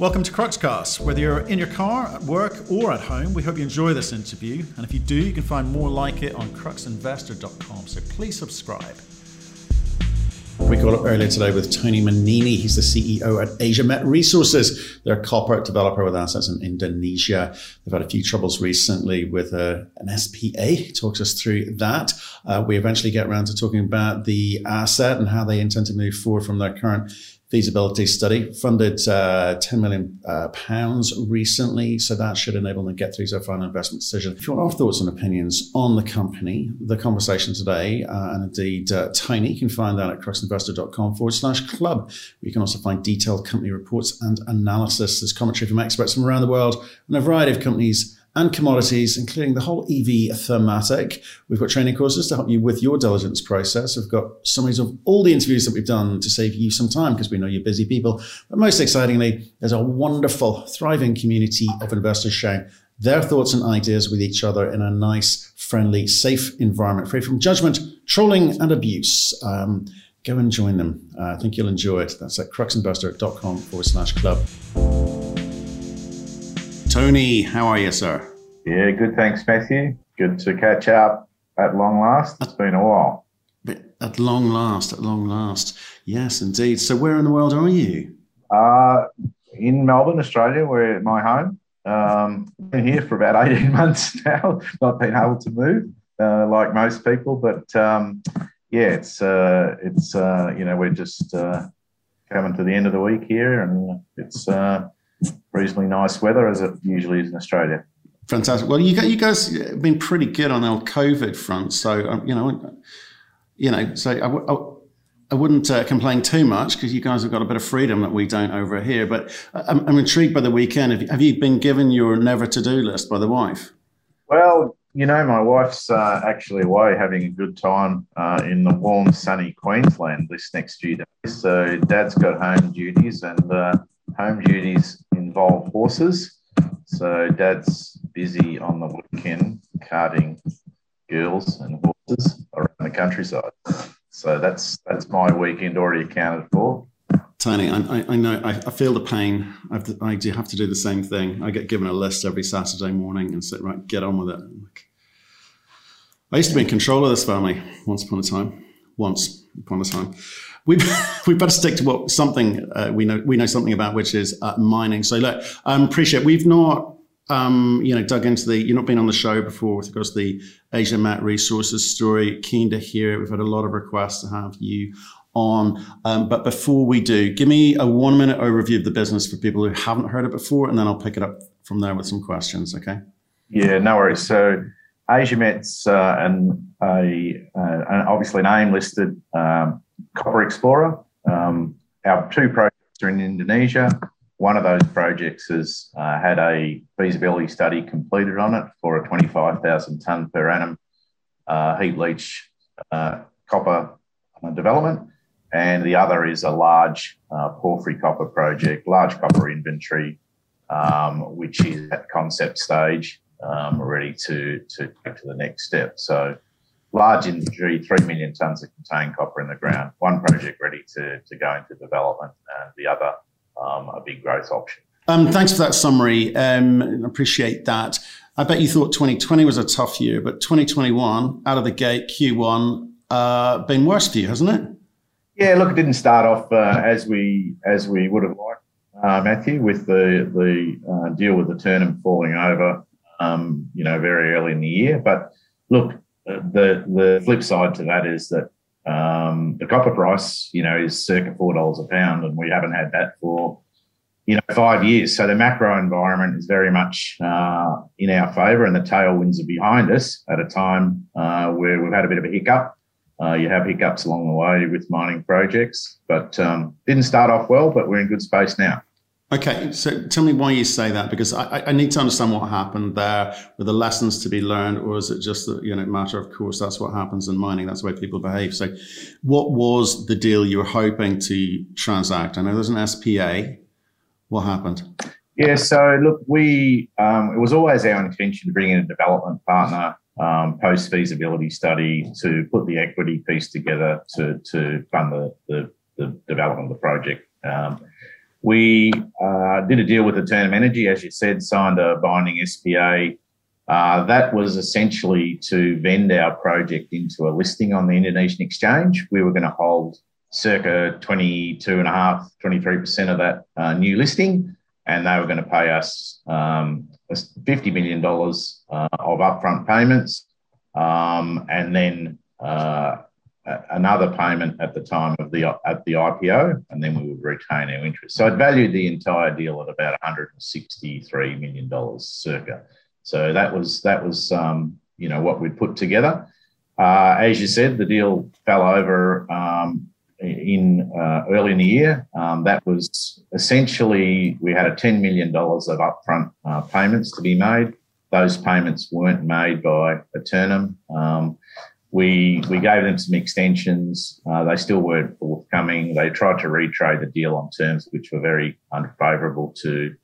Welcome to Cruxcast. Whether you're in your car, at work, or at home, we hope you enjoy this interview. And if you do, you can find more like it on cruxinvestor.com. So please subscribe. We caught up earlier today with Tony Manini. He's the CEO at AsiaMet Resources. They're a copper developer with assets in Indonesia. They've had a few troubles recently with uh, an SPA. He talks us through that. Uh, we eventually get around to talking about the asset and how they intend to move forward from their current feasibility study, funded uh, 10 million uh, pounds recently. So that should enable them to get through to a final investment decision. If you want our thoughts and opinions on the company, the conversation today, uh, and indeed uh, Tony, you can find that at cruxinvestor.com forward slash club. You can also find detailed company reports and analysis. There's commentary from experts from around the world on a variety of companies and commodities, including the whole EV thematic. We've got training courses to help you with your diligence process. We've got summaries of all the interviews that we've done to save you some time because we know you're busy people. But most excitingly, there's a wonderful, thriving community of investors sharing their thoughts and ideas with each other in a nice, friendly, safe environment, free from judgment, trolling, and abuse. Um, go and join them. Uh, I think you'll enjoy it. That's at cruxinvestor.com forward slash club. Tony, how are you, sir? Yeah, good. Thanks, Matthew. Good to catch up at long last. It's been a while. At long last, at long last. Yes, indeed. So, where in the world are you? Uh, in Melbourne, Australia, where my home. Um, been here for about 18 months now, not been able to move uh, like most people, but um, yeah, it's, uh, it's uh, you know, we're just uh, coming to the end of the week here and it's uh, reasonably nice weather as it usually is in Australia. Fantastic. Well, you you guys have been pretty good on our COVID front, so um, you know, you know, so I w- I wouldn't uh, complain too much because you guys have got a bit of freedom that we don't over here. But I'm, I'm intrigued by the weekend. Have you, have you, been given your never to do list by the wife? Well, you know, my wife's uh, actually away having a good time uh, in the warm, sunny Queensland this next few days. So, Dad's got home duties, and uh, home duties involve horses. So dad's busy on the weekend carting girls and horses around the countryside. So that's that's my weekend already accounted for. Tony, I, I know I, I, feel the pain. I, to, I, do have to do the same thing. I get given a list every Saturday morning and say, right, get on with it. I used to be in control of this family once upon a time. Once upon a time we we better stick to what something uh, we know we know something about, which is uh, mining. So look, um, appreciate we've not. Um, you know, dug into the, you've not been on the show before with regards to the AsiaMet Resources story. Keen to hear it. We've had a lot of requests to have you on. Um, but before we do, give me a one minute overview of the business for people who haven't heard it before, and then I'll pick it up from there with some questions. Okay. Yeah, no worries. So, AsiaMet's uh, an, a, uh, obviously an AIM listed um, Copper Explorer. Um, our two projects are in Indonesia. One of those projects has uh, had a feasibility study completed on it for a 25,000 tonne per annum uh, heap leach uh, copper uh, development. And the other is a large uh, porphyry copper project, large copper inventory, um, which is at concept stage, um, ready to, to take to the next step. So large industry, 3 million tonnes of contained copper in the ground, one project ready to, to go into development, and the other um, a big growth option. Um, thanks for that summary. Um, appreciate that. I bet you thought 2020 was a tough year, but 2021 out of the gate, Q1, uh, been worse for you, hasn't it? Yeah, look, it didn't start off uh, as we as we would have liked, uh, Matthew, with the the uh, deal with the Eternum falling over, um, you know, very early in the year. But look, the the flip side to that is that um, the copper price, you know, is circa four dollars a pound, and we haven't had that for you know five years. So the macro environment is very much uh, in our favour, and the tailwinds are behind us at a time uh, where we've had a bit of a hiccup. Uh, you have hiccups along the way with mining projects, but um, didn't start off well. But we're in good space now. Okay, so tell me why you say that because I, I need to understand what happened there. Were the lessons to be learned, or is it just a you know matter of course that's what happens in mining? That's the way people behave. So, what was the deal you were hoping to transact? I know there's an SPA. What happened? Yeah, so look, we um, it was always our intention to bring in a development partner um, post feasibility study to put the equity piece together to to fund the the, the development of the project. Um, We uh, did a deal with Eternum Energy, as you said, signed a binding SPA. Uh, that was essentially to vend our project into a listing on the Indonesian exchange. We were going to hold circa 22.5%, 23% of that uh, new listing, and they were going to pay us um, $50 million uh, of upfront payments um, and then uh, another payment at the time of the at the IPO, and then we would retain our interest. So I'd valued the entire deal at about 163 million dollars, circa. So that was that was um, you know what we'd put together. Uh, as you said, the deal fell over um, in uh, early in the year. Um, that was essentially we had a 10 million dollars of upfront uh, payments to be made. Those payments weren't made by Eternum. We we gave them some extensions. Uh, they still weren't forthcoming. They tried to retrade the deal on terms which were very unfavourable to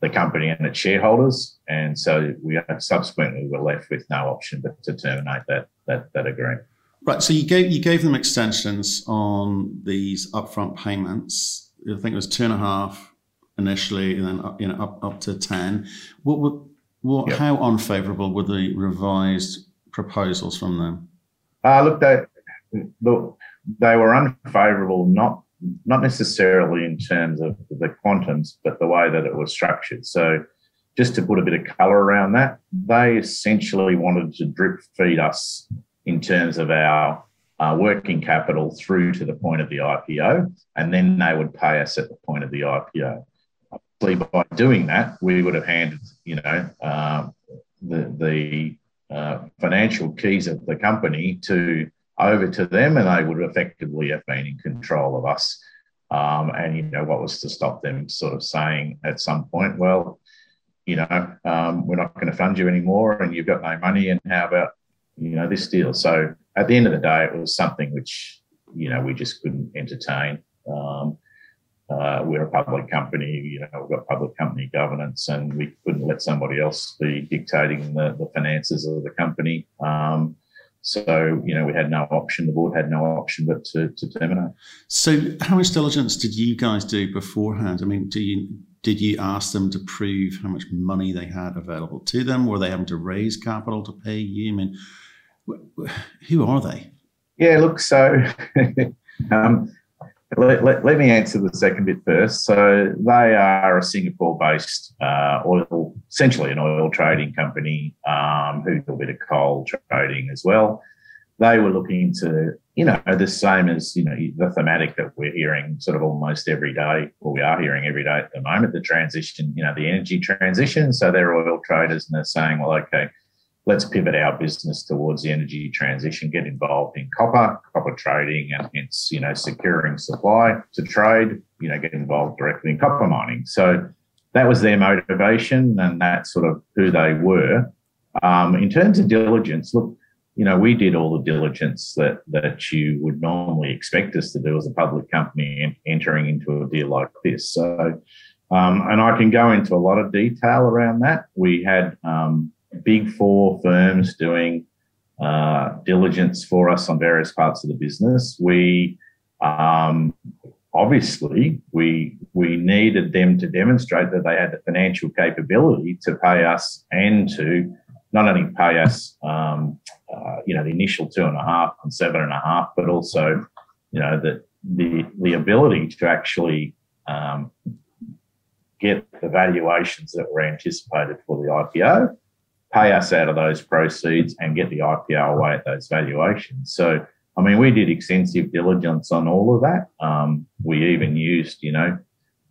the company and its shareholders, and so we subsequently were left with no option but to terminate that that that agreement. Right. So you gave you gave them extensions on these upfront payments. I think it was two and a half initially, and then up, you know up up to ten. What what, what yep. how unfavourable were the revised proposals from them? Uh, look, they, look, they were unfavourable, not not necessarily in terms of the quantums, but the way that it was structured. So, just to put a bit of colour around that, they essentially wanted to drip feed us in terms of our uh, working capital through to the point of the IPO, and then they would pay us at the point of the IPO. Obviously, by doing that, we would have handed, you know, uh, the the uh, financial keys of the company to over to them, and they would effectively have been in control of us. Um, and you know what was to stop them sort of saying at some point, well, you know, um, we're not going to fund you anymore, and you've got no money, and how about you know this deal? So at the end of the day, it was something which you know we just couldn't entertain. Um, uh, we're a public company, you know, we've got public company governance, and we couldn't let somebody else be dictating the, the finances of the company. Um, so, you know, we had no option. The board had no option but to, to terminate. So, how much diligence did you guys do beforehand? I mean, do you did you ask them to prove how much money they had available to them? Were they having to raise capital to pay you? I mean, who are they? Yeah, look, so um, let, let, let, me answer the second bit first. So they are a Singapore-based uh, oil, essentially an oil trading company um, who do a bit of coal trading as well. They were looking to, you know, the same as you know the thematic that we're hearing sort of almost every day, or we are hearing every day at the moment, the transition, you know, the energy transition. So they're oil traders, and they're saying, well, okay, let's pivot our business towards the energy transition, get involved in copper, copper trading, and hence, you know, securing supply to trade, you know, get involved directly in copper mining. So that was their motivation, and that's sort of who they were. Um, in terms of diligence, look, you know, we did all the diligence that that you would normally expect us to do as a public company entering into a deal like this. So, um, and I can go into a lot of detail around that. We had um, big four firms doing uh, diligence for us on various parts of the business. We um, obviously we we needed them to demonstrate that they had the financial capability to pay us and to not only pay us, um, uh, you know, the initial two and a half and seven and a half, but also, you know, the the the ability to actually um, get the valuations that were anticipated for the IPO pay us out of those proceeds and get the IPO away at those valuations. So, I mean, we did extensive diligence on all of that. Um, we even used, you know,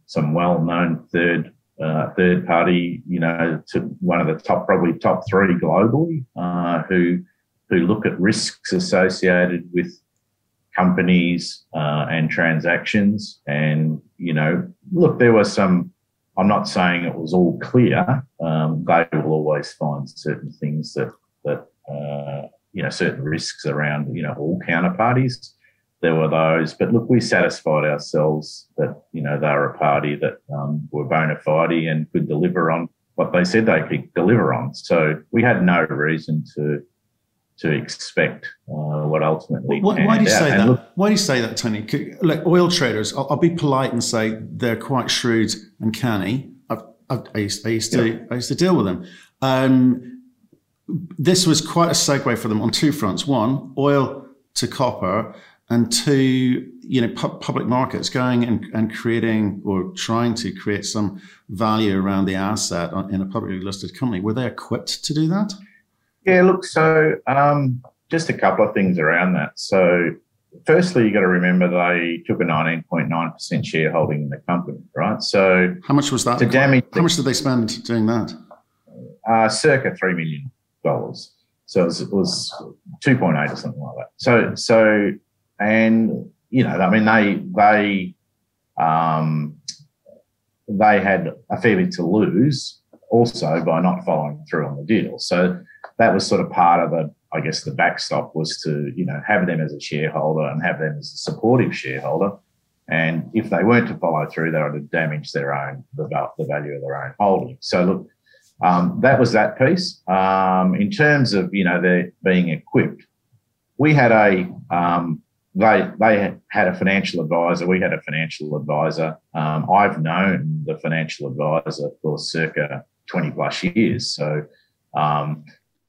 some well-known third uh, third party, you know, to one of the top, probably top three globally, uh, who who look at risks associated with companies uh, and transactions. And you know, look, there were some I'm not saying it was all clear. Um, they will always find certain things that that uh, you know certain risks around you know all counterparties. There were those, but look, we satisfied ourselves that you know they were a party that um, were bona fide and could deliver on what they said they could deliver on. So we had no reason to to expect uh, what ultimately. Why, why do you say that? Look, why do you say that, Tony? Like oil traders, I'll, I'll, be polite and say they're quite shrewd and canny. I've, I've, i used, I used to yeah. I used to deal with them. Um, this was quite a segue for them on two fronts. One, oil to copper, and two, you know, pu- public markets going and, and creating or trying to create some value around the asset in a publicly listed company. Were they equipped to do that? Yeah, look, so um, just a couple of things around that. So, firstly, you've got to remember they took a 19.9% shareholding in the company, right? So, how much was that? To damage how much did they spend doing that? Uh, circa $3 million. So, it was, it was 2.8 or something like that. So, so, and, you know, I mean, they, they, um, they had a fair bit to lose also by not following through on the deal. So that was sort of part of the, I guess, the backstop was to, you know, have them as a shareholder and have them as a supportive shareholder. And if they weren't to follow through, they would have damaged their own, the, the value of their own holding. So look, um, that was that piece. Um, in terms of, you know, they're being equipped, we had a, um, they they had a financial advisor. We had a financial advisor. Um, I've known the financial advisor for circa 20 plus years. So, um,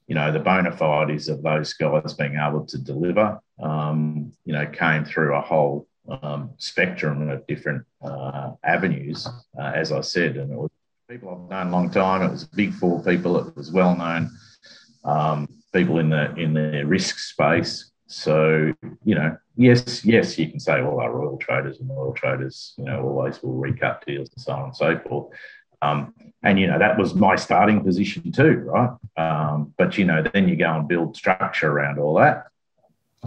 you know, the bona fides of those guys being able to deliver, um, you know, came through a whole um, spectrum of different uh, avenues, uh, as I said. And it was people I've known a long time. It was big four people. It was well known um, people in the in the risk space. So, you know, yes, yes, you can say, well, our oil traders and oil traders, you know, always will recut deals and so on and so forth. Um, and you know that was my starting position too, right? Um, but you know, then you go and build structure around all that,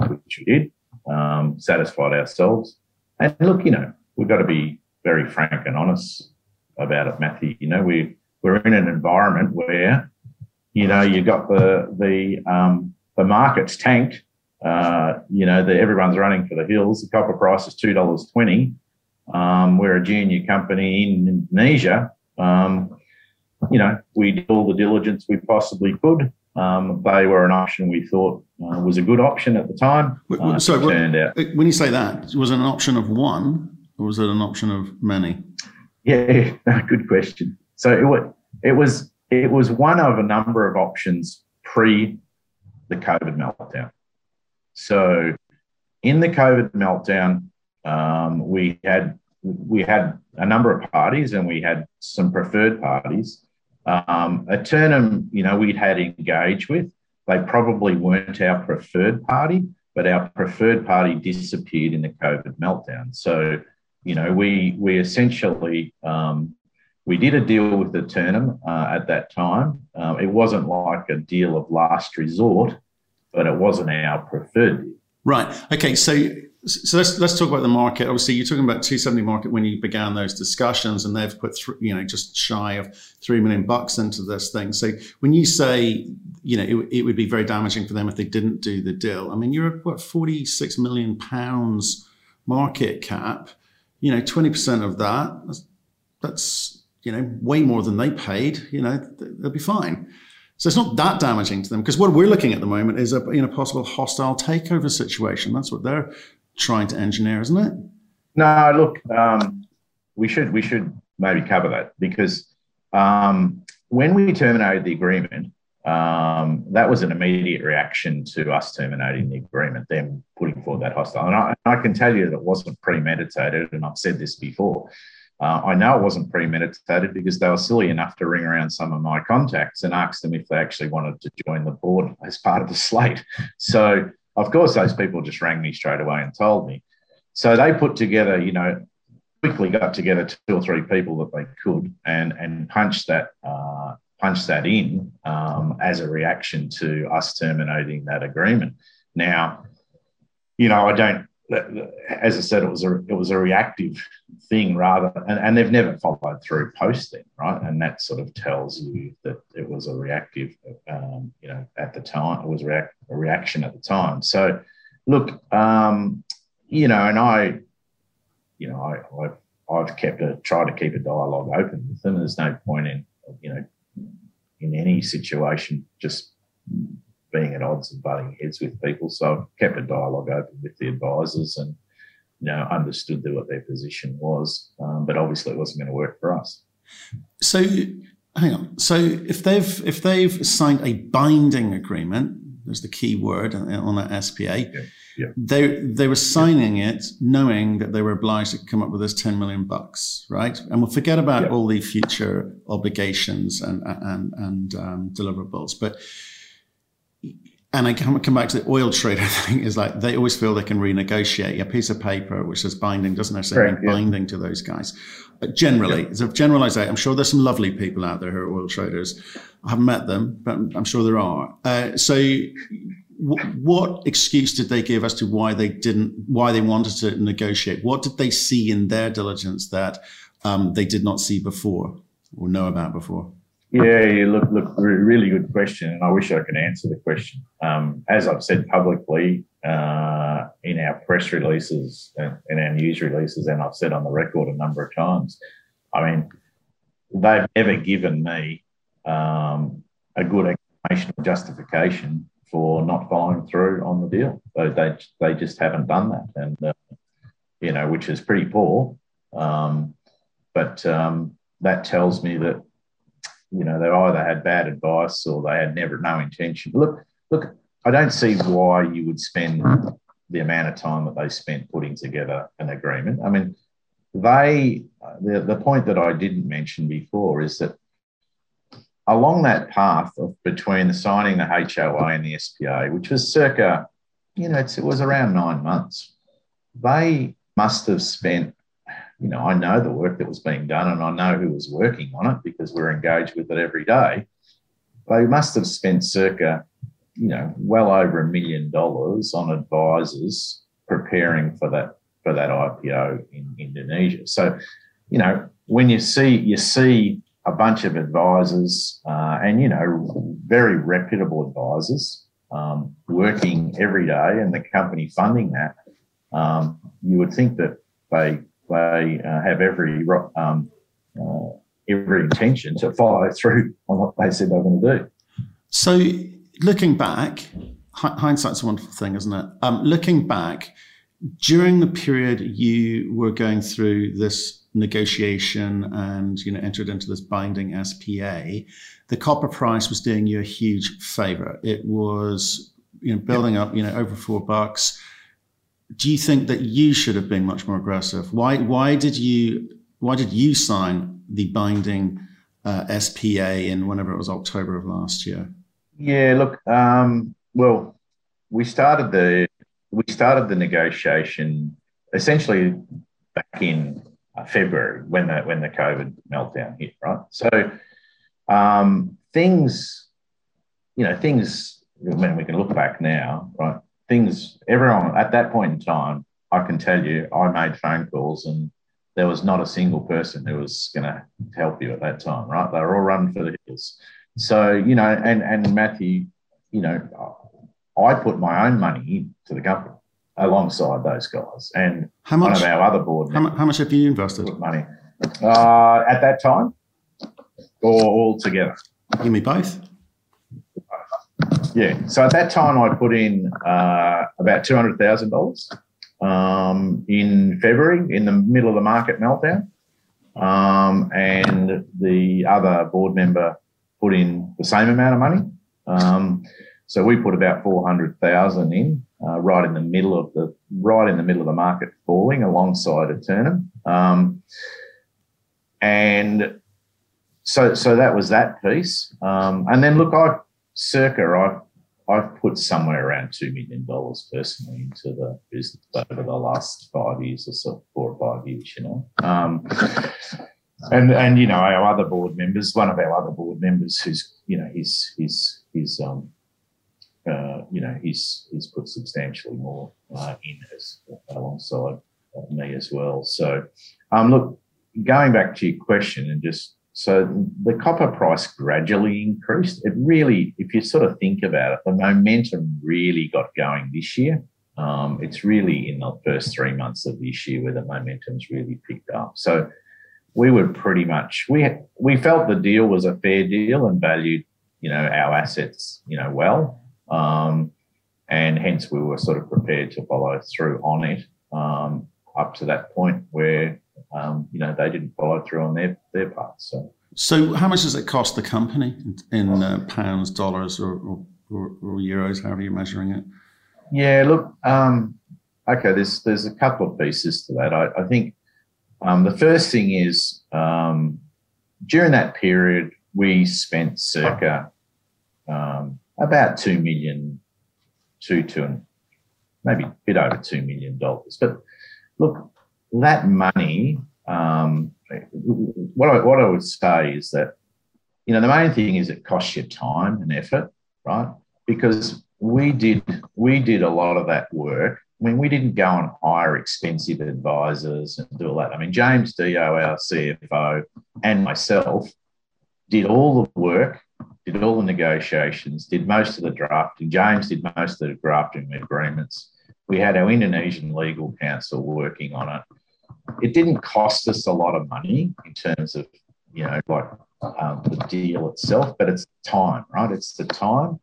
which we did. Um, satisfied ourselves, and look, you know, we've got to be very frank and honest about it, Matthew. You know, we we're in an environment where, you know, you got the the um, the market's tanked. Uh, you know, the, everyone's running for the hills. The copper price is two dollars twenty. Um, we're a junior company in Indonesia. Um, you know, we did all the diligence we possibly could. Um, they were an option we thought uh, was a good option at the time. Uh, so. Uh, when you say that, was it an option of one or was it an option of many? Yeah, good question. So it was, it was it was one of a number of options pre the COVID meltdown. So in the COVID meltdown, um, we had we had a number of parties and we had some preferred parties. Um, Eternum, you know, we'd had engaged with. They probably weren't our preferred party, but our preferred party disappeared in the COVID meltdown. So, you know, we we essentially um, we did a deal with Eternum uh, at that time. Uh, it wasn't like a deal of last resort, but it wasn't our preferred deal. Right. Okay. So so let's let's talk about the market. Obviously, you're talking about 270 market when you began those discussions, and they've put th- you know just shy of three million bucks into this thing. So when you say you know it, it would be very damaging for them if they didn't do the deal, I mean you're at what 46 million pounds market cap. You know, 20 percent of that that's, that's you know way more than they paid. You know, they'll be fine. So it's not that damaging to them because what we're looking at the moment is a you know possible hostile takeover situation. That's what they're trying to engineer, isn't it? No, look, um, we should we should maybe cover that because um, when we terminated the agreement, um, that was an immediate reaction to us terminating the agreement, them putting forward that hostile. And I, I can tell you that it wasn't premeditated, and I've said this before. Uh, I know it wasn't premeditated because they were silly enough to ring around some of my contacts and ask them if they actually wanted to join the board as part of the slate. So of course, those people just rang me straight away and told me. So they put together, you know, quickly got together two or three people that they could and and punched that uh, punched that in um, as a reaction to us terminating that agreement. Now, you know, I don't. As I said, it was a it was a reactive thing rather, and, and they've never followed through posting right? And that sort of tells you that it was a reactive, um, you know, at the time. It was react, a reaction at the time. So, look, um, you know, and I, you know, I, I've, I've kept a try to keep a dialogue open with them. There's no point in, you know, in any situation just being at odds and butting heads with people. So I've kept a dialogue open with the advisors and you know understood what their position was, um, but obviously it wasn't going to work for us. So hang on. So if they've if they've signed a binding agreement, there's the key word on that SPA. Yeah. Yeah. They they were signing yeah. it knowing that they were obliged to come up with this 10 million bucks, right? And we'll forget about all the future obligations and and and um, deliverables, but and I come, come back to the oil trader thing is like they always feel they can renegotiate a piece of paper which is binding doesn't necessarily mean binding to those guys. But generally, yeah. a generalization, I'm sure there's some lovely people out there who are oil traders. I haven't met them, but I'm sure there are. Uh, so, w- what excuse did they give as to why they didn't, why they wanted to negotiate? What did they see in their diligence that um, they did not see before or know about before? Yeah, look, look, really good question, and I wish I could answer the question. Um, as I've said publicly uh, in our press releases and our news releases, and I've said on the record a number of times, I mean, they've never given me um, a good explanation or justification for not following through on the deal. They they, they just haven't done that, and uh, you know, which is pretty poor. Um, but um, that tells me that you know, they either had bad advice or they had never no intention. Look, look, I don't see why you would spend the amount of time that they spent putting together an agreement. I mean, they the, the point that I didn't mention before is that along that path of between the signing the HOA and the SPA, which was circa, you know, it was around nine months, they must have spent you know, I know the work that was being done and I know who was working on it because we're engaged with it every day. They must have spent circa, you know, well over a million dollars on advisors preparing for that for that IPO in Indonesia. So, you know, when you see you see a bunch of advisors uh, and you know very reputable advisors um, working every day and the company funding that, um, you would think that they they uh, have every um, uh, every intention to follow through on what they said they were going to do. So, looking back, hindsight's a wonderful thing, isn't it? Um, looking back, during the period you were going through this negotiation and you know entered into this binding SPA, the copper price was doing you a huge favor. It was you know building up you know over four bucks do you think that you should have been much more aggressive? Why why did you why did you sign the binding uh, SPA in whenever it was October of last year? Yeah, look, um, well, we started the we started the negotiation essentially back in uh, February when the when the COVID meltdown hit, right? So um, things, you know, things when we can look back now, right? Things, everyone at that point in time, I can tell you, I made phone calls and there was not a single person who was going to help you at that time, right? They were all running for the hills. So, you know, and, and Matthew, you know, I put my own money into the company alongside those guys. And how much, one of our other board how, how much have you invested? Money uh, at that time, or all together? Give me both. Yeah. So at that time, I put in uh, about two hundred thousand dollars um, in February, in the middle of the market meltdown, um, and the other board member put in the same amount of money. Um, so we put about four hundred thousand in, uh, right in the middle of the right in the middle of the market falling, alongside Eternum, um, and so so that was that piece. Um, and then look, I circa I've I've put somewhere around two million dollars personally into the business over the last five years or so, four or five years, you know. Um, and and you know our other board members, one of our other board members, who's you know he's he's he's um uh, you know he's he's put substantially more uh, in as alongside me as well. So um look, going back to your question and just so the copper price gradually increased. It really, if you sort of think about it, the momentum really got going this year. Um, it's really in the first three months of this year where the momentum's really picked up. So we were pretty much we we felt the deal was a fair deal and valued you know our assets you know well. Um, and hence we were sort of prepared to follow through on it um, up to that point where um, you know they didn't follow through on their their part. So, so how much does it cost the company in uh, pounds, dollars, or, or, or, euros? However you're measuring it. Yeah, look, um, okay. There's there's a couple of pieces to that. I, I think um, the first thing is um, during that period we spent circa um, about two million two, two and maybe a bit over two million dollars. But look, that money, um, what I what I would say is that you know the main thing is it costs you time and effort, right? Because we did we did a lot of that work. I mean, we didn't go and hire expensive advisors and do all that. I mean, James Dio, our CFO, and myself did all the work did all the negotiations, did most of the drafting. James did most of the drafting agreements. We had our Indonesian legal counsel working on it. It didn't cost us a lot of money in terms of, you know, like um, the deal itself, but it's time, right? It's the time.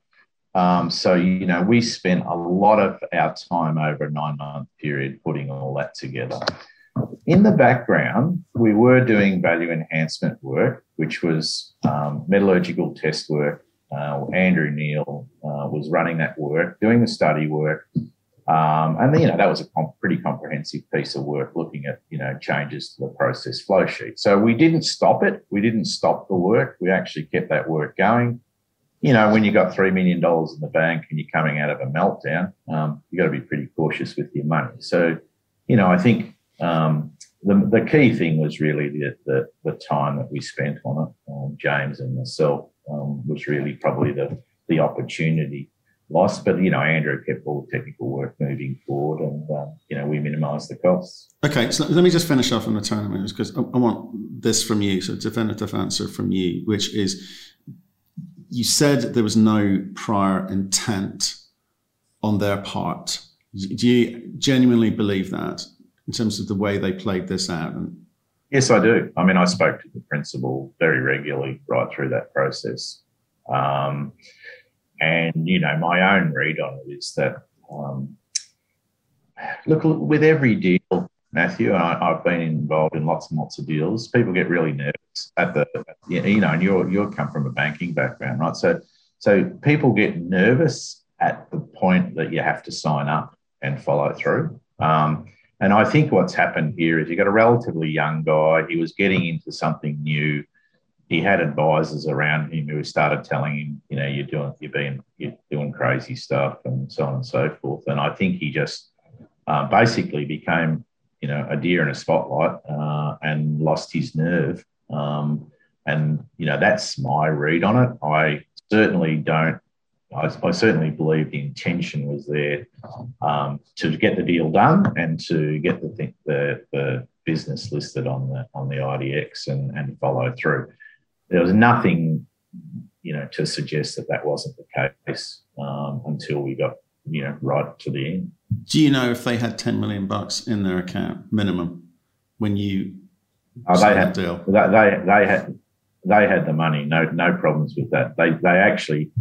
Um, so, you know, we spent a lot of our time over a nine month period putting all that together. In the background, we were doing value enhancement work, which was um, metallurgical test work. Uh, Andrew Neil uh, was running that work, doing the study work. Um, and you know that was a comp- pretty comprehensive piece of work, looking at you know changes to the process flow sheet. So we didn't stop it. We didn't stop the work. We actually kept that work going. You know, when you've got three million dollars in the bank and you're coming out of a meltdown, um, you got to be pretty cautious with your money. So, you know, I think um, the, the key thing was really the, the, the time that we spent on it. Um, James and myself um, was really probably the, the opportunity lost. But, you know, Andrew kept all the technical work moving forward and, uh, you know, we minimised the costs. Okay, so let me just finish off on the Eternum because I, I want this from you, so definitive answer from you, which is you said there was no prior intent on their part. Do you genuinely believe that? in terms of the way they played this out? And yes, I do. I mean, I spoke to the principal very regularly right through that process. Um, and, you know, my own read on it is that, um, look, with every deal, Matthew, and I, have been involved in lots and lots of deals, people get really nervous at the, you know, and you're, you're come from a banking background, right? So, so people get nervous at the point that you have to sign up and follow through. Um, and I think what's happened here is you got a relatively young guy. He was getting into something new. He had advisors around him who started telling him, you know, you're doing, you're being, you're doing crazy stuff, and so on and so forth. And I think he just uh, basically became, you know, a deer in a spotlight uh, and lost his nerve. Um, and you know, that's my read on it. I certainly don't I, I, certainly believe the intention was there um, to get the deal done and to get the, the, the business listed on the on the IDX and, and follow through. There was nothing, you know, to suggest that that wasn't the case um, until we got you know right to the end. Do you know if they had ten million bucks in their account minimum when you? Oh, they had deal. They, they they had they had the money. No no problems with that. They they actually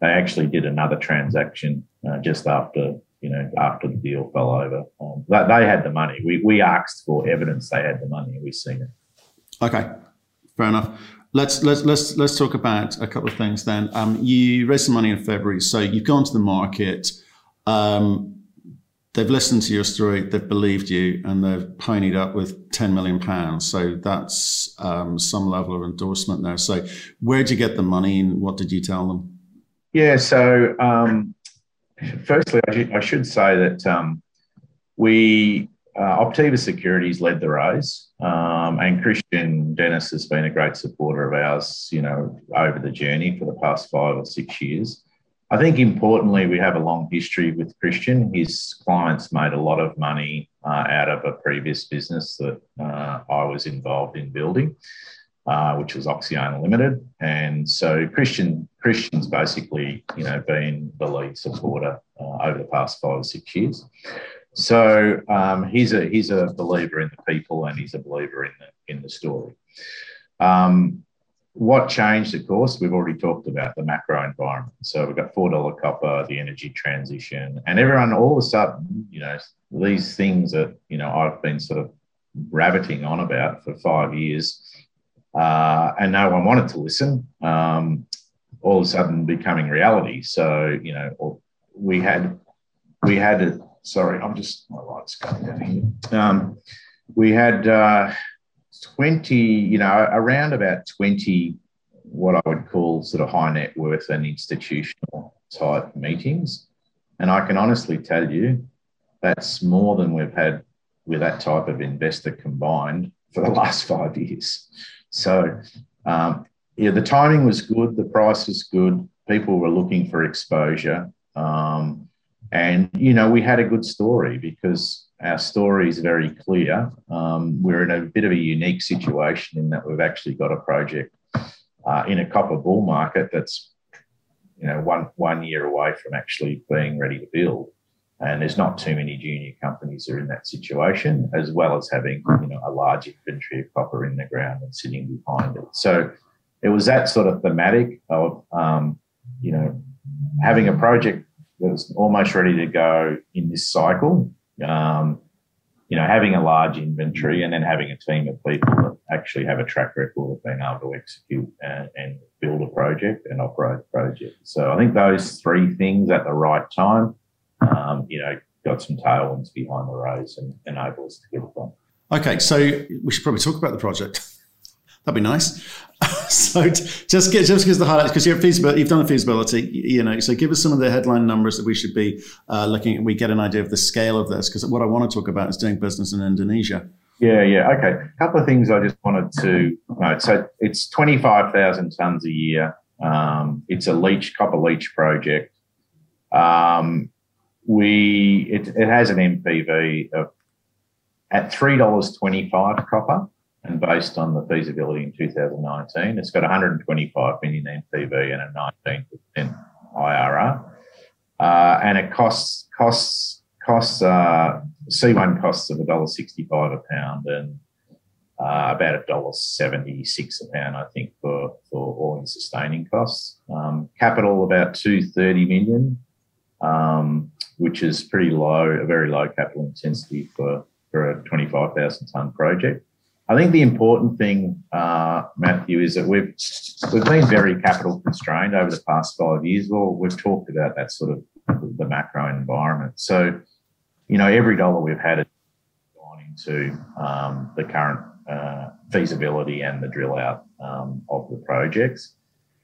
they actually did another transaction uh, just after you know after the deal fell over. Um, they, they, had the money. We we asked for evidence they had the money, and we've seen it. Okay, fair enough. Let's let's let's let's talk about a couple of things then. Um, you raised some money in February, so you've gone to the market. Um, they've listened to your story, they've believed you, and they've ponied up with ten million pounds. So that's um, some level of endorsement there. So where did you get the money, and what did you tell them? Yeah, so um, firstly, I should, say that um, we, uh, Optiva Securities led the raise, um, and Christian Dennis has been a great supporter of ours, you know, over the journey for the past five or six years. I think importantly, we have a long history with Christian. His clients made a lot of money uh, out of a previous business that uh, I was involved in building uh, which was Oxiana Limited. And so Christian Christian's basically, you know, been the lead supporter uh, over the past five or six years. So um, he's a he's a believer in the people and he's a believer in the in the story. Um, what changed, of course, we've already talked about the macro environment. So we've got $4 copper, the energy transition, and everyone all of a sudden, you know, these things that, you know, I've been sort of rabbiting on about for five years, uh, and no one wanted to listen, um, all of a sudden becoming reality. So, you know, we had, we had, sorry, I'm just, my light's going down here. Um, we had, uh, 20, you know, around about 20, what I would call sort of high net worth and institutional type meetings. And I can honestly tell you that's more than we've had with that type of investor combined for the last five years. So, um, yeah, the timing was good, the price was good, people were looking for exposure. Um, and, you know, we had a good story because our story is very clear. Um, we're in a bit of a unique situation in that we've actually got a project uh, in a copper bull market that's you know one one year away from actually being ready to build. And there's not too many junior companies that are in that situation, as well as having you know a large inventory of copper in the ground and sitting behind it. So it was that sort of thematic of um, you know having a project that was almost ready to go in this cycle um, you know, having a large inventory and then having a team of people that actually have a track record of being able to execute and, and build a project and operate a project. So I think those three things at the right time, um, you know, got some tailwinds behind the raise and enable us to get it done. Okay, so we should probably talk about the project. That'd be nice. so just get just because the highlights because you're feasibility, you've done a feasibility, you know. So give us some of the headline numbers that we should be uh, looking at. We get an idea of the scale of this because what I want to talk about is doing business in Indonesia. Yeah, yeah. Okay. A couple of things I just wanted to note. So it's 25,000 tons a year. Um, it's a leach, copper leach project. Um, we it, it has an NPV of at $3.25 copper and based on the feasibility in 2019, it's got 125 million NPV and a 19% IRR, uh, and it costs costs costs uh, C1 costs of $1.65 a pound and uh, about $1.76 a pound, I think, for for all-in sustaining costs. Um, capital about 230 million, um, which is pretty low, a very low capital intensity for for a 25,000 ton project. I think the important thing, uh, Matthew, is that we've we've been very capital constrained over the past five years. Well, we've talked about that sort of the macro environment. So, you know, every dollar we've had gone into um, the current uh, feasibility and the drill out um, of the projects.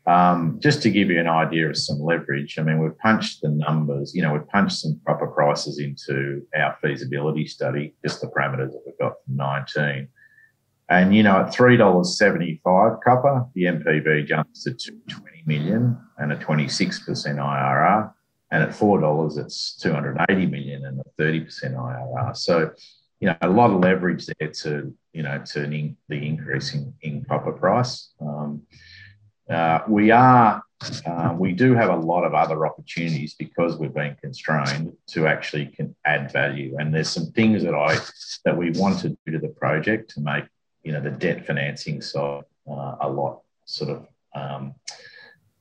Um, just to give you an idea of some leverage, I mean, we've punched the numbers, you know, we've punched some proper prices into our feasibility study, just the parameters that we've got from 19. And, you know, at $3.75 copper, the NPV jumps to 220 million and a 26% IRR. And at $4, it's 280 million and a 30% IRR. So, you know, a lot of leverage there to, you know, to the increase in, copper price. Um, uh, we are, uh, we do have a lot of other opportunities because we've been constrained to actually add value. And there's some things that I, that we want to do to the project to make you know the debt financing side uh, a lot sort of um,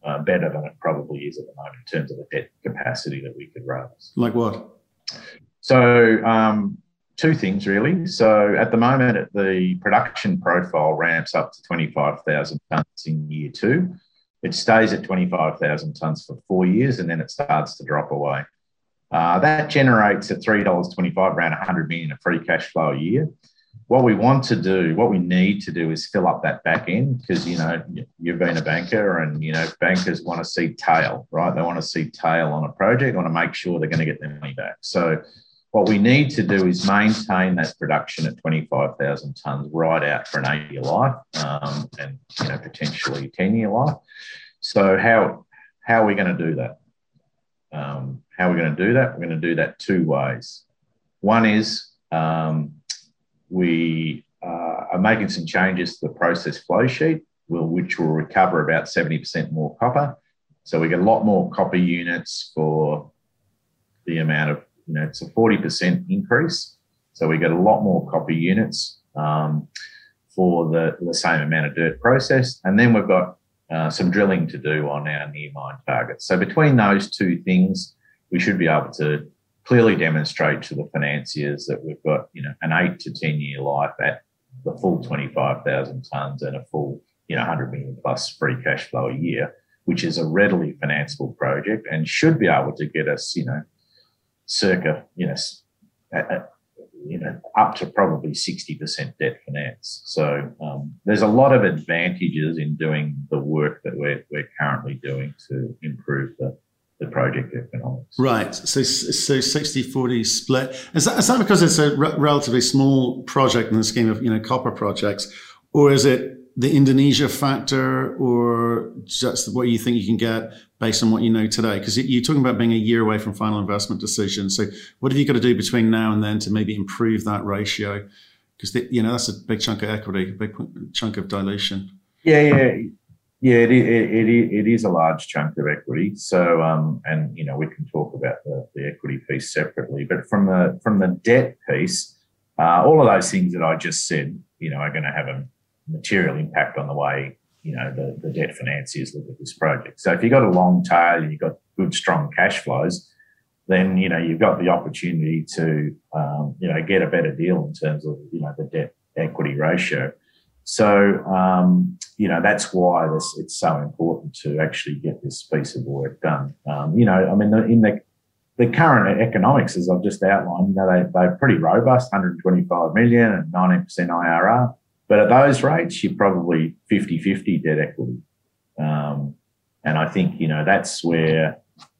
uh, better than it probably is at the moment in terms of the debt capacity that we could raise. Like what? So um, two things really. So at the moment, the production profile ramps up to 25,000 tonnes in year two. It stays at 25,000 tonnes for four years and then it starts to drop away. Uh, that generates at $3.25 around 100 million of free cash flow a year what we want to do, what we need to do is fill up that back end because, you know, you've been a banker and, you know, bankers want to see tail, right? They want to see tail on a project, want to make sure they're going to get their money back. So, what we need to do is maintain that production at 25,000 tonnes right out for an eight year life um, and, you know, potentially 10 year life. So, how, how are we going to do that? Um, how are we going to do that? We're going to do that two ways. One is um, we uh, are making some changes to the process flow sheet, which will recover about 70% more copper. So we get a lot more copper units for the amount of, you know, it's a 40% increase. So we get a lot more copper units um, for the, the same amount of dirt processed. And then we've got uh, some drilling to do on our near mine targets. So between those two things, we should be able to clearly demonstrate to the financiers that we've got, you know, an eight to 10 year life at the full 25,000 tonnes and a full, you know, 100 million plus free cash flow a year, which is a readily financeable project and should be able to get us, you know, circa, you know, you know, up to probably 60% debt finance. So um, there's a lot of advantages in doing the work that we're, we're currently doing to improve the, the project economics. Right. So, so 60 40 split. Is that, is that because it's a re- relatively small project in the scheme of, you know, copper projects? Or is it the Indonesia factor or just what you think you can get based on what you know today? Because you're talking about being a year away from final investment decision. So what have you got to do between now and then to maybe improve that ratio? Because you know that's a big chunk of equity, a big chunk of dilution. Yeah, yeah, yeah. It, it, it, it is a large chunk of equity. So, um, and you know, we can talk about the, the equity piece separately. But from the from the debt piece, uh, all of those things that I just said, you know, are going to have a material impact on the way you know the, the debt financiers look at this project. So if you've got a long tail and you've got good strong cash flows, then you know you've got the opportunity to um, you know get a better deal in terms of you know the debt equity ratio. So um, you know that's why this it's so important to actually get this piece of work done. Um, you know, I mean, the, in the the current economics, as I've just outlined, you know, they, they're pretty robust, 125 million and 19% IRR. But at those rates, you're probably 50 50 debt equity. Um, and I think, you know, that's where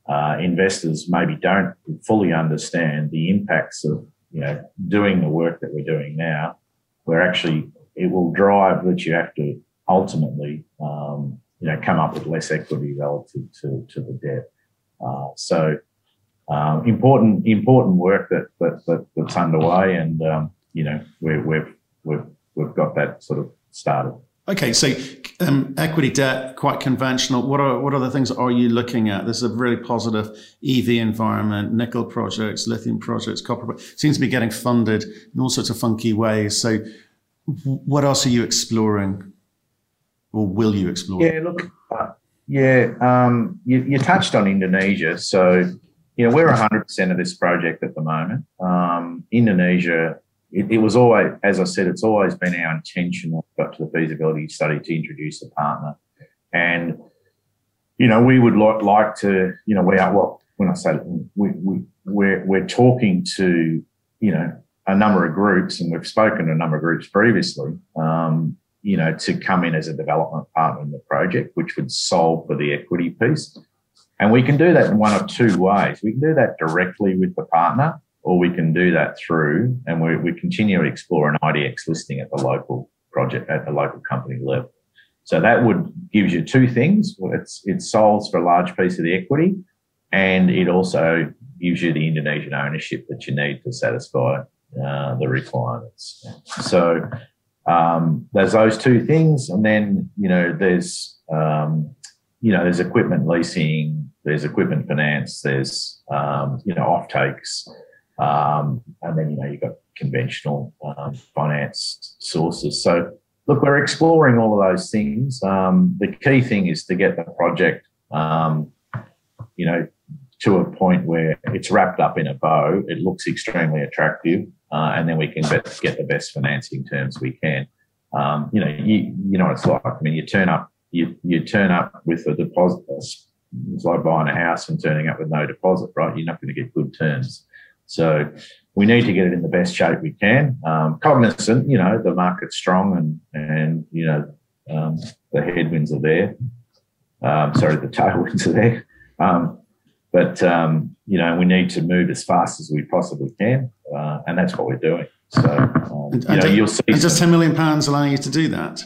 uh, investors maybe don't fully understand the impacts of, you know, doing the work that we're doing now, where actually it will drive that you have to ultimately, um, you know, come up with less equity relative to, to the debt. Uh, so, um, important important work that, that, that that's underway, and um, you know we're, we've we've we've got that sort of started. Okay, so um, equity debt, quite conventional. What are what other things are you looking at? This is a really positive EV environment, nickel projects, lithium projects, copper seems to be getting funded in all sorts of funky ways. So, what else are you exploring, or will you explore? Yeah, look, uh, yeah, um, you, you, touched on Indonesia. So, you know, we're 100% of this project at the moment. Um, Indonesia it, it, was always, as I said, it's always been our intention when we got to the feasibility study to introduce a partner. And, you know, we would like, like to, you know, we are, well, when I say we, we, we're, we're talking to, you know, a number of groups, and we've spoken to a number of groups previously, um, you know, to come in as a development partner in the project, which would solve for the equity piece. And we can do that in one of two ways. We can do that directly with the partner, or we can do that through, and we, we continue to explore an IDX listing at the local project, at the local company level. So that would gives you two things. It's, it solves for a large piece of the equity, and it also gives you the Indonesian ownership that you need to satisfy uh, the requirements. So um, there's those two things, and then you know there's um, you know there's equipment leasing, there's equipment finance, there's um, you know off takes. Um, and then, you know, you've got conventional um, finance sources. So, look, we're exploring all of those things. Um, the key thing is to get the project, um, you know, to a point where it's wrapped up in a bow. It looks extremely attractive, uh, and then we can get, get the best financing terms we can. Um, you know, you, you know what it's like. I mean, you turn up, you you turn up with a deposit. It's like buying a house and turning up with no deposit, right? You're not going to get good terms. So we need to get it in the best shape we can. Um, cognizant, you know, the market's strong and and you know um, the headwinds are there. Um, sorry, the tailwinds are there. Um, but um, you know, we need to move as fast as we possibly can, uh, and that's what we're doing. So um, and, you know, you'll see. And does ten million pounds allow you to do that?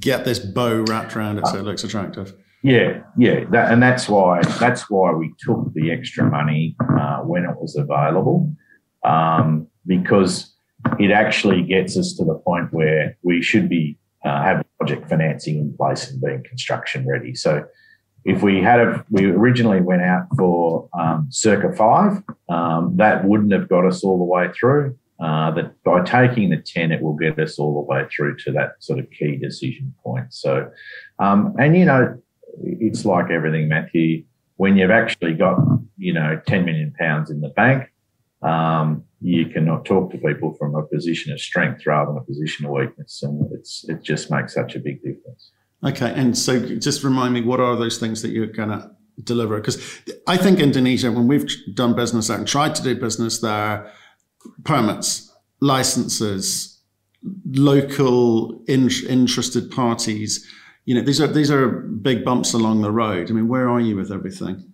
Get this bow wrapped around it so it looks attractive. Yeah, yeah, that, and that's why that's why we took the extra money uh, when it was available, um, because it actually gets us to the point where we should be uh, have project financing in place and being construction ready. So, if we had a, we originally went out for um, circa five, um, that wouldn't have got us all the way through. uh, by taking the 10, it will get us all the way through to that sort of key decision point. So, um, and you know, it's like everything, Matthew, when you've actually got, you know, 10 million pounds in the bank, um, you cannot talk to people from a position of strength rather than a position of weakness. And it's, it just makes such a big difference. Okay. And so just remind me, what are those things that you're going to deliver? Because I think Indonesia, when we've done business there and tried to do business there, permits, licenses, local in- interested parties, you know, these are these are big bumps along the road. I mean, where are you with everything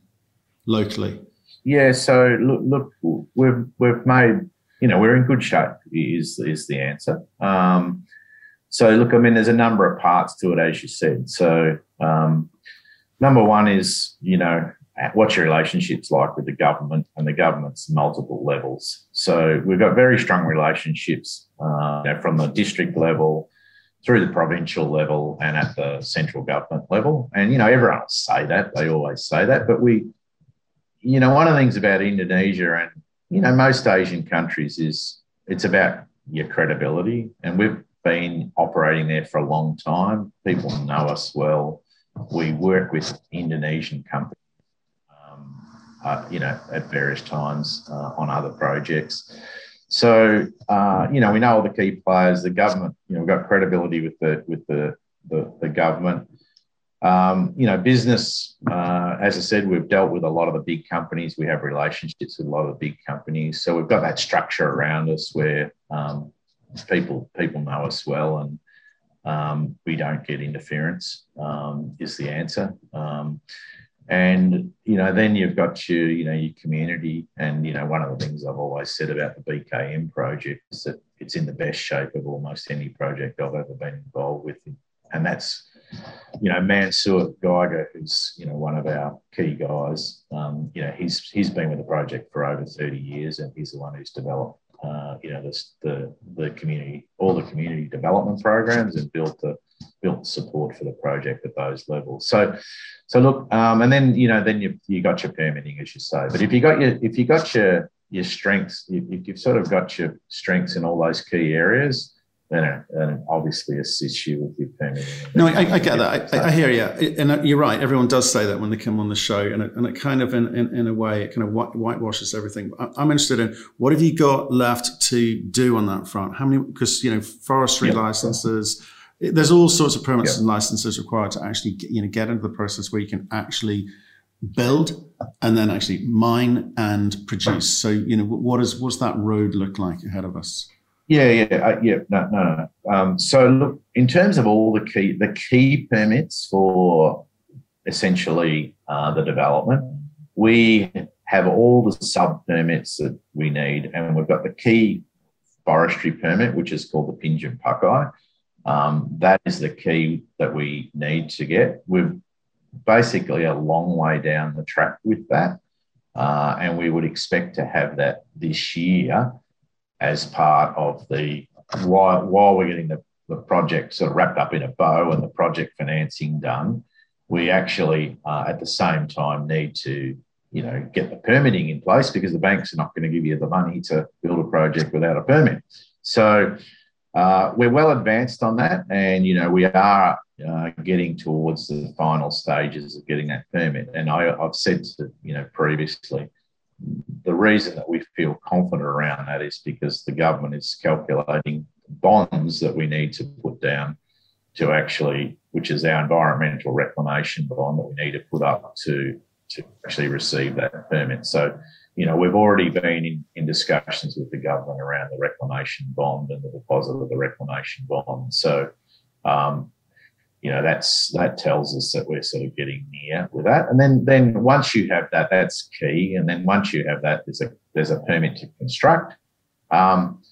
locally? Yeah, so look, look, we've we've made, you know, we're in good shape. Is is the answer? Um, so look, I mean, there's a number of parts to it, as you said. So um, number one is, you know, what's your relationships like with the government and the government's multiple levels. So we've got very strong relationships uh, you know, from the district level through the provincial level and at the central government level. And, you know, everyone will say that, they always say that, but we, you know, one of the things about Indonesia and, you know, most Asian countries is it's about your credibility. And we've been operating there for a long time. People know us well. We work with Indonesian companies uh, you know, at various times uh, on other projects. So, uh, you know, we know all the key players. The government, you know, we've got credibility with the with the the, the government. Um, you know, business. Uh, as I said, we've dealt with a lot of the big companies. We have relationships with a lot of the big companies. So we've got that structure around us where um, people people know us well, and um, we don't get interference. Um, is the answer. Um, and you know, then you've got your, you know, your community. And you know, one of the things I've always said about the BKM project is that it's in the best shape of almost any project I've ever been involved with. And that's, you know, Mansour Geiger, who's you know one of our key guys. Um, you know, he's he's been with the project for over 30 years, and he's the one who's developed uh, you know, the, the, the community, all the community development programs and built the built support for the project at those levels. So, so look, um, and then you know, then you you got your permitting, as you say. But if you got your if you got your your strengths, if you've sort of got your strengths in all those key areas, then it obviously assists you with your permitting. No, I, I get that. I, I, hear you, and uh, you're right. Everyone does say that when they come on the show, and it, and it kind of, in, in, in a way, it kind of whitewashes everything. I'm interested in what have you got left to do on that front? How many? Because you know, forestry yep. licenses. There's all sorts of permits yep. and licenses required to actually, you know, get into the process where you can actually build and then actually mine and produce. So, you know, what is what's that road look like ahead of us? Yeah, yeah, uh, yeah. No, no, no. Um, so look, in terms of all the key, the key permits for essentially uh, the development, we have all the sub permits that we need, and we've got the key forestry permit, which is called the Pinjam Pakai. Um, that is the key that we need to get. We're basically a long way down the track with that, uh, and we would expect to have that this year as part of the while, while we're getting the, the project sort of wrapped up in a bow and the project financing done, we actually uh, at the same time need to you know get the permitting in place because the banks are not going to give you the money to build a project without a permit. So uh, we're well advanced on that, and you know we are uh, getting towards the final stages of getting that permit. And I, have said to you know previously the reason that we feel confident around that is because the government is calculating bonds that we need to put down to actually, which is our environmental reclamation bond that we need to put up to to actually receive that permit. So, you know, we've already been in, in discussions with the government around the reclamation bond and the deposit of the reclamation bond. So, um, you know that's that tells us that we're sort of getting near with that. And then then once you have that that's key. And then once you have that there's a there's a permit to construct. Um,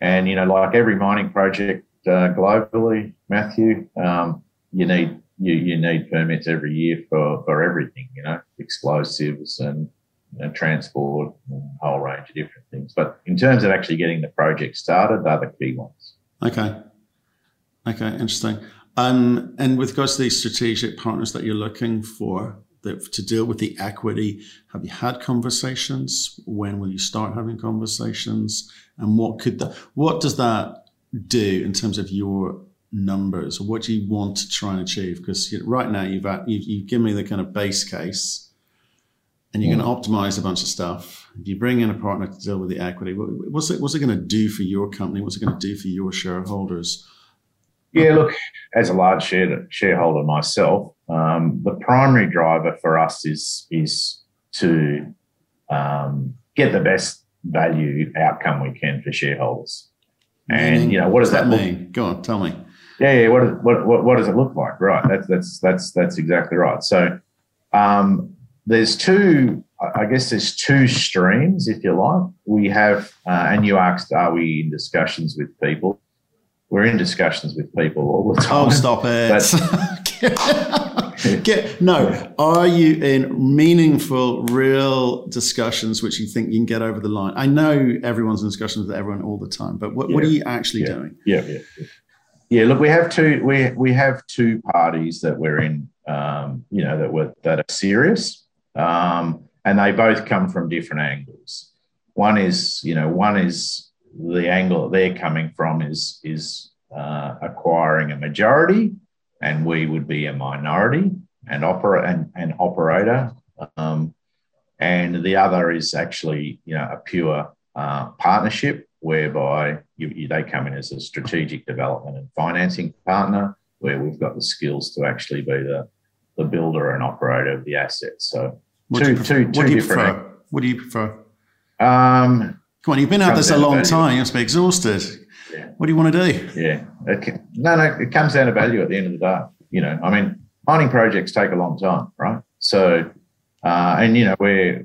and you know like every mining project uh, globally matthew um, you need you, you need permits every year for for everything you know explosives and you know, transport and a whole range of different things. But in terms of actually getting the project started they're the key ones. Okay. Okay interesting um, and with regards to these strategic partners that you're looking for, to deal with the equity? Have you had conversations? When will you start having conversations? And what could that? What does that do in terms of your numbers? What do you want to try and achieve? Because right now you've, you've you've given me the kind of base case, and you're mm. going to optimize a bunch of stuff. If you bring in a partner to deal with the equity, what's it what's it going to do for your company? What's it going to do for your shareholders? Yeah, look, as a large share, shareholder myself, um, the primary driver for us is is to um, get the best value outcome we can for shareholders. And Meaning, you know, what does that, that mean? Look? Go on, tell me. Yeah, yeah. What, what, what, what does it look like? Right. That's that's that's that's exactly right. So um, there's two. I guess there's two streams, if you like. We have, uh, and you asked, are we in discussions with people? We're in discussions with people all the time. Oh, stop it! get, no, are you in meaningful, real discussions which you think you can get over the line? I know everyone's in discussions with everyone all the time, but what, yeah. what are you actually yeah. doing? Yeah, yeah, yeah. Yeah, look, we have two. We we have two parties that we're in. Um, you know that were that are serious, um, and they both come from different angles. One is, you know, one is the angle that they're coming from is is uh, acquiring a majority, and we would be a minority and opera and, and operator. Um, and the other is actually, you know, a pure uh, partnership whereby you, you, they come in as a strategic development and financing partner, where we've got the skills to actually be the, the builder and operator of the assets. So what two, two, two different. Prefer? What do you prefer? Um, Come on, you've been at this a long time. You must be exhausted. Yeah. What do you want to do? Yeah, no, no, it comes down to value at the end of the day. You know, I mean, mining projects take a long time, right? So, uh, and you know, we're,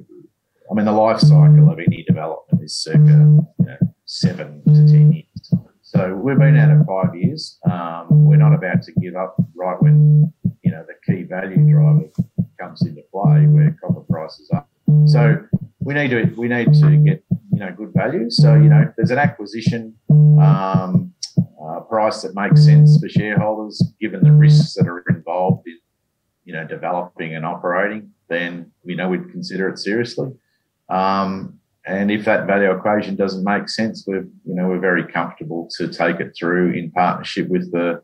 I mean, the life cycle of any development is circa you know, seven to ten years. So we've been at it five years. Um, we're not about to give up right when you know the key value driver comes into play, where copper prices are. So we need to we need to get you know good value. So you know, there's an acquisition. Um, uh, price that makes sense for shareholders, given the risks that are involved in, you know, developing and operating, then we know we'd consider it seriously. Um, and if that value equation doesn't make sense, we're you know we're very comfortable to take it through in partnership with the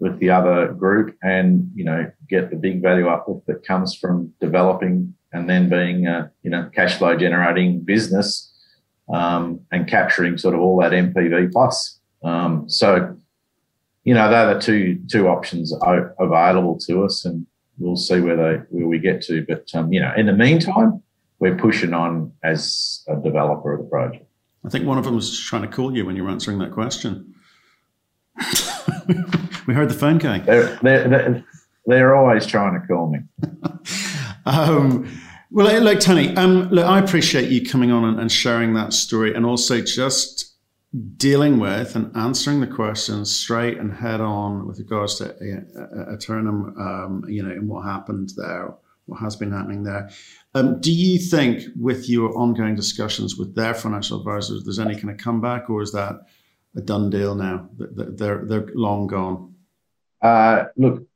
with the other group, and you know get the big value uplift that comes from developing and then being a you know cash flow generating business um, and capturing sort of all that NPV plus. Um, so, you know, they're the two two options available to us, and we'll see where they where we get to. But um, you know, in the meantime, we're pushing on as a developer of the project. I think one of them was trying to call you when you were answering that question. we heard the phone going. They're, they're, they're, they're always trying to call me. um, well, look, Tony, um, look, I appreciate you coming on and, sharing that story, and also just dealing with and answering the questions straight and head on with regards to Eternum, um, you know, and what happened there, what has been happening there. Um, do you think, with your ongoing discussions with their financial advisors, there's any kind of comeback, or is that a done deal now? They're they're long gone. Uh, look,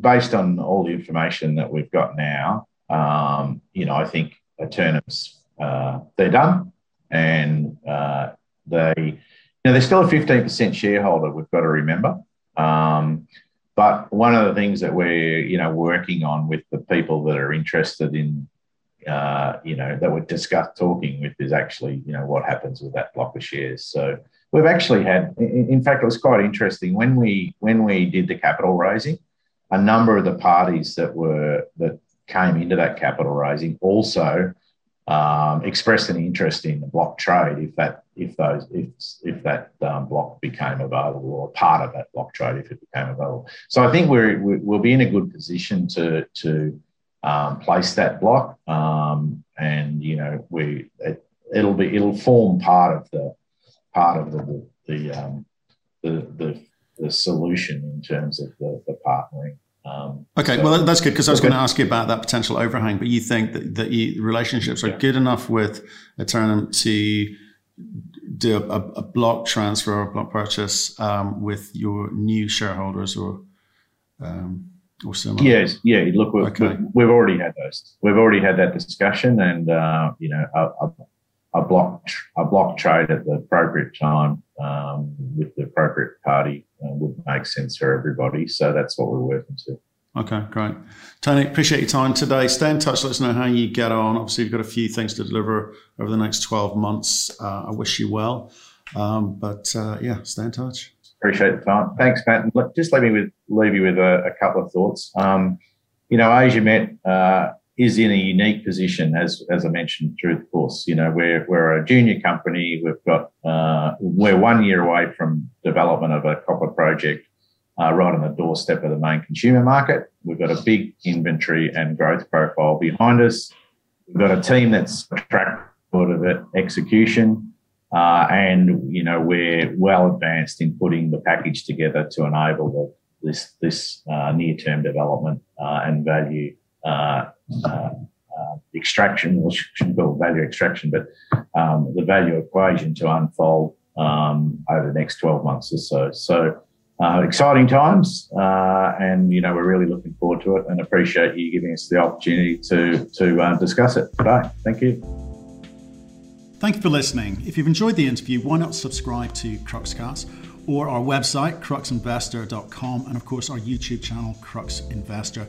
based on all the information that we've got now, um, you know, I think Eternum's uh, they're done, and uh, they, you know, they're still a 15% shareholder, we've got to remember. Um, but one of the things that we're, you know, working on with the people that are interested in, uh, you know, that we're discuss talking with is actually, you know, what happens with that block of shares. So we've actually had, in fact, it was quite interesting when we when we did the capital raising, a number of the parties that were that came into that capital raising also um, expressed an interest in the block trade if that if those if if that um, block became available or part of that block trade if it became available. So I think we're we'll be in a good position to to um, place that block, um, and you know we it, will be it'll form part of the part of the the um, the, the, the solution in terms of the, the partnering. Um, okay, so, well that's good because I was going to ask you about that potential overhang. But you think that, that you, relationships are yeah. good enough with Eternum to do a, a, block transfer or block purchase um, with your new shareholders, or um, or similar? Yes, yeah. Look, we've, okay. we've, already had those. We've already had that discussion, and uh, you know, a, a, a, block a block trade at the appropriate time um, with the appropriate party uh, would make sense for everybody. So that's what we're working to. Okay, great. Tony, appreciate your time today. Stay in touch. Let us know how you get on. Obviously, you've got a few things to deliver over the next 12 months. Uh, I wish you well. Um, but uh, yeah, stay in touch. Appreciate the time. Thanks, Matt. And just let me with, leave you with a, a couple of thoughts. Um, you know, Asia uh, is in a unique position, as as I mentioned through the course. You know, we're we're a junior company. We've got uh, we're one year away from development of a copper project uh, right on the doorstep of the main consumer market. We've got a big inventory and growth profile behind us. We've got a team that's a track record of execution, uh, and you know we're well advanced in putting the package together to enable the, this this uh, near term development uh, and value. Uh, uh, extraction, or shouldn't call it value extraction, but um, the value equation to unfold um, over the next 12 months or so. So, uh, exciting times, uh, and you know we're really looking forward to it, and appreciate you giving us the opportunity to to uh, discuss it today. Thank you. Thank you for listening. If you've enjoyed the interview, why not subscribe to Cruxcast or our website cruxinvestor.com, and of course our YouTube channel Crux Investor.